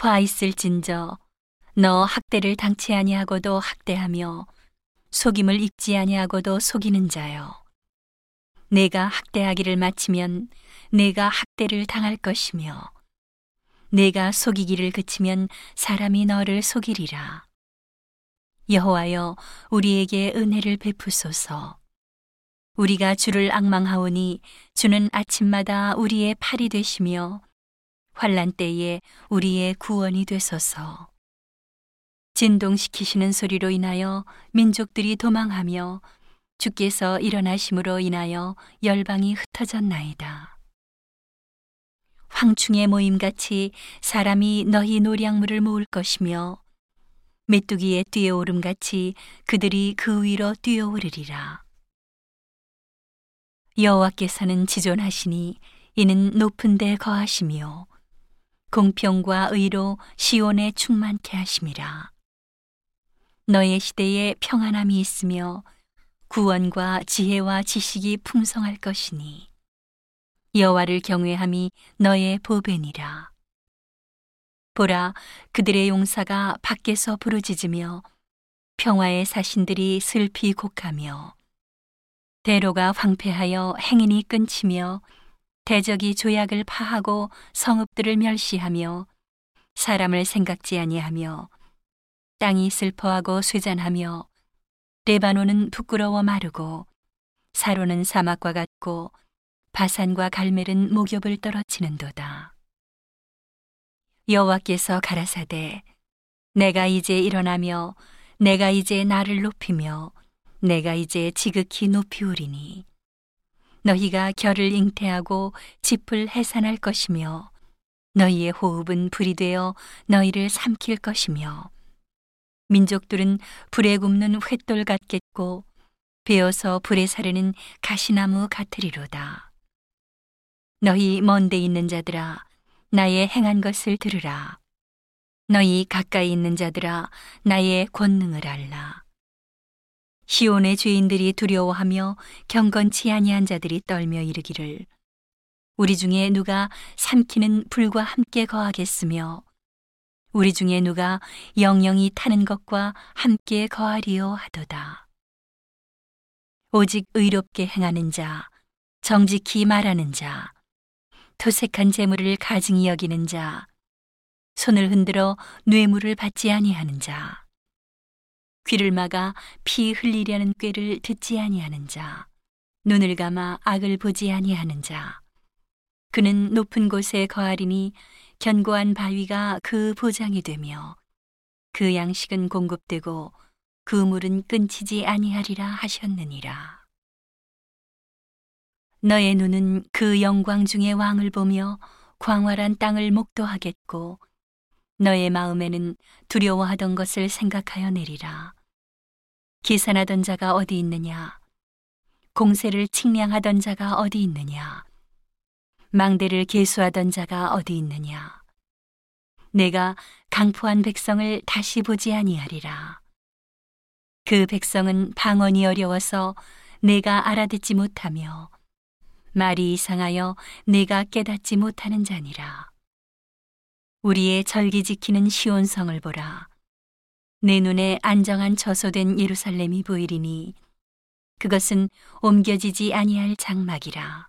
화 있을진저 너 학대를 당치 아니하고도 학대하며 속임을 입지 아니하고도 속이는 자여. 내가 학대하기를 마치면 내가 학대를 당할 것이며 내가 속이기를 그치면 사람이 너를 속이리라. 여호와여 우리에게 은혜를 베푸소서. 우리가 주를 악망하오니 주는 아침마다 우리의 팔이 되시며 환란 때에 우리의 구원이 되소서. 진동시키시는 소리로 인하여 민족들이 도망하며 주께서 일어나심으로 인하여 열방이 흩어졌나이다. 황충의 모임같이 사람이 너희 노량물을 모을 것이며 메뚜기의 뛰어오름같이 그들이 그 위로 뛰어오르리라. 여호와께서는 지존하시니 이는 높은 데 거하시며 공평과 의로 시온에 충만케 하심이라. 너의 시대에 평안함이 있으며 구원과 지혜와 지식이 풍성할 것이니 여호와를 경외함이 너의 보배니라. 보라 그들의 용사가 밖에서 부르짖으며 평화의 사신들이 슬피 곡하며 대로가 황폐하여 행인이 끊치며 대적이 조약을 파하고 성읍들을 멸시하며 사람을 생각지 아니하며 땅이 슬퍼하고 쇠잔하며 레바논은 부끄러워 마르고 사로는 사막과 같고 바산과 갈멜은 목욕을 떨어치는도다. 여호와께서 가라사대 내가 이제 일어나며 내가 이제 나를 높이며 내가 이제 지극히 높이우리니 너희가 결을 잉태하고 짚을 해산할 것이며 너희의 호흡은 불이 되어 너희를 삼킬 것이며 민족들은 불에 굽는 횃돌 같겠고 베어서 불에 사르는 가시나무 같으리로다. 너희 먼데 있는 자들아 나의 행한 것을 들으라. 너희 가까이 있는 자들아 나의 권능을 알라. 시온의 죄인들이 두려워하며 경건치 아니한 자들이 떨며 이르기를. 우리 중에 누가 삼키는 불과 함께 거하겠으며? 우리 중에 누가 영영이 타는 것과 함께 거하리요 하도다. 오직 의롭게 행하는 자, 정직히 말하는 자, 토색한 재물을 가증히 여기는 자, 손을 흔들어 뇌물을 받지 아니하는 자, 귀를 막아 피 흘리려는 꾀를 듣지 아니하는 자, 눈을 감아 악을 보지 아니하는 자. 그는 높은 곳에 거하리니 견고한 바위가 그 보장이 되며 그 양식은 공급되고 그 물은 끊치지 아니하리라 하셨느니라. 너의 눈은 그 영광 중의 왕을 보며 광활한 땅을 목도하겠고 너의 마음에는 두려워하던 것을 생각하여 내리라. 계산하던 자가 어디 있느냐? 공세를 측량하던 자가 어디 있느냐? 망대를 계수하던 자가 어디 있느냐? 내가 강포한 백성을 다시 보지 아니하리라. 그 백성은 방언이 어려워서 내가 알아듣지 못하며 말이 이상하여 내가 깨닫지 못하는 자니라. 우리의 절기 지키는 시온성을 보라. 내 눈에 안정한 처소된 예루살렘이 보이리니 그것은 옮겨지지 아니할 장막이라.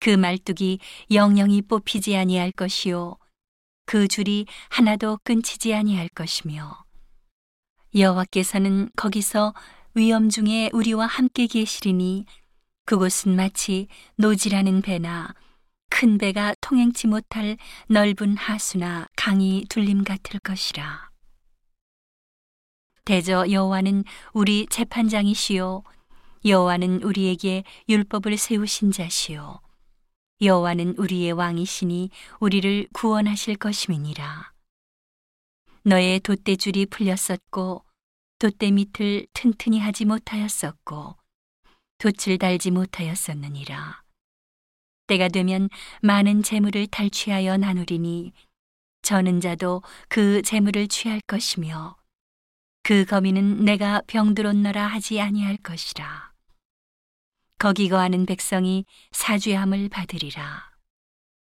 그 말뚝이 영영이 뽑히지 아니할 것이요 그 줄이 하나도 끊치지 아니할 것이며 여호와께서는 거기서 위험 중에 우리와 함께 계시리니 그곳은 마치 노지라는 배나 큰 배가 통행치 못할 넓은 하수나 강이 둘림 같을 것이라. 대저 여호와는 우리 재판장이시요. 여호와는 우리에게 율법을 세우신 자시요. 여호와는 우리의 왕이시니 우리를 구원하실 것임이니라. 너의 돛대줄이 풀렸었고 돛대 밑을 튼튼히 하지 못하였었고 돛을 달지 못하였었느니라. 때가 되면 많은 재물을 탈취하여 나누리니 저는 자도 그 재물을 취할 것이며 그 거미는 내가 병들었노라 하지 아니할 것이라. 거기 거하는 백성이 사죄함을 받으리라.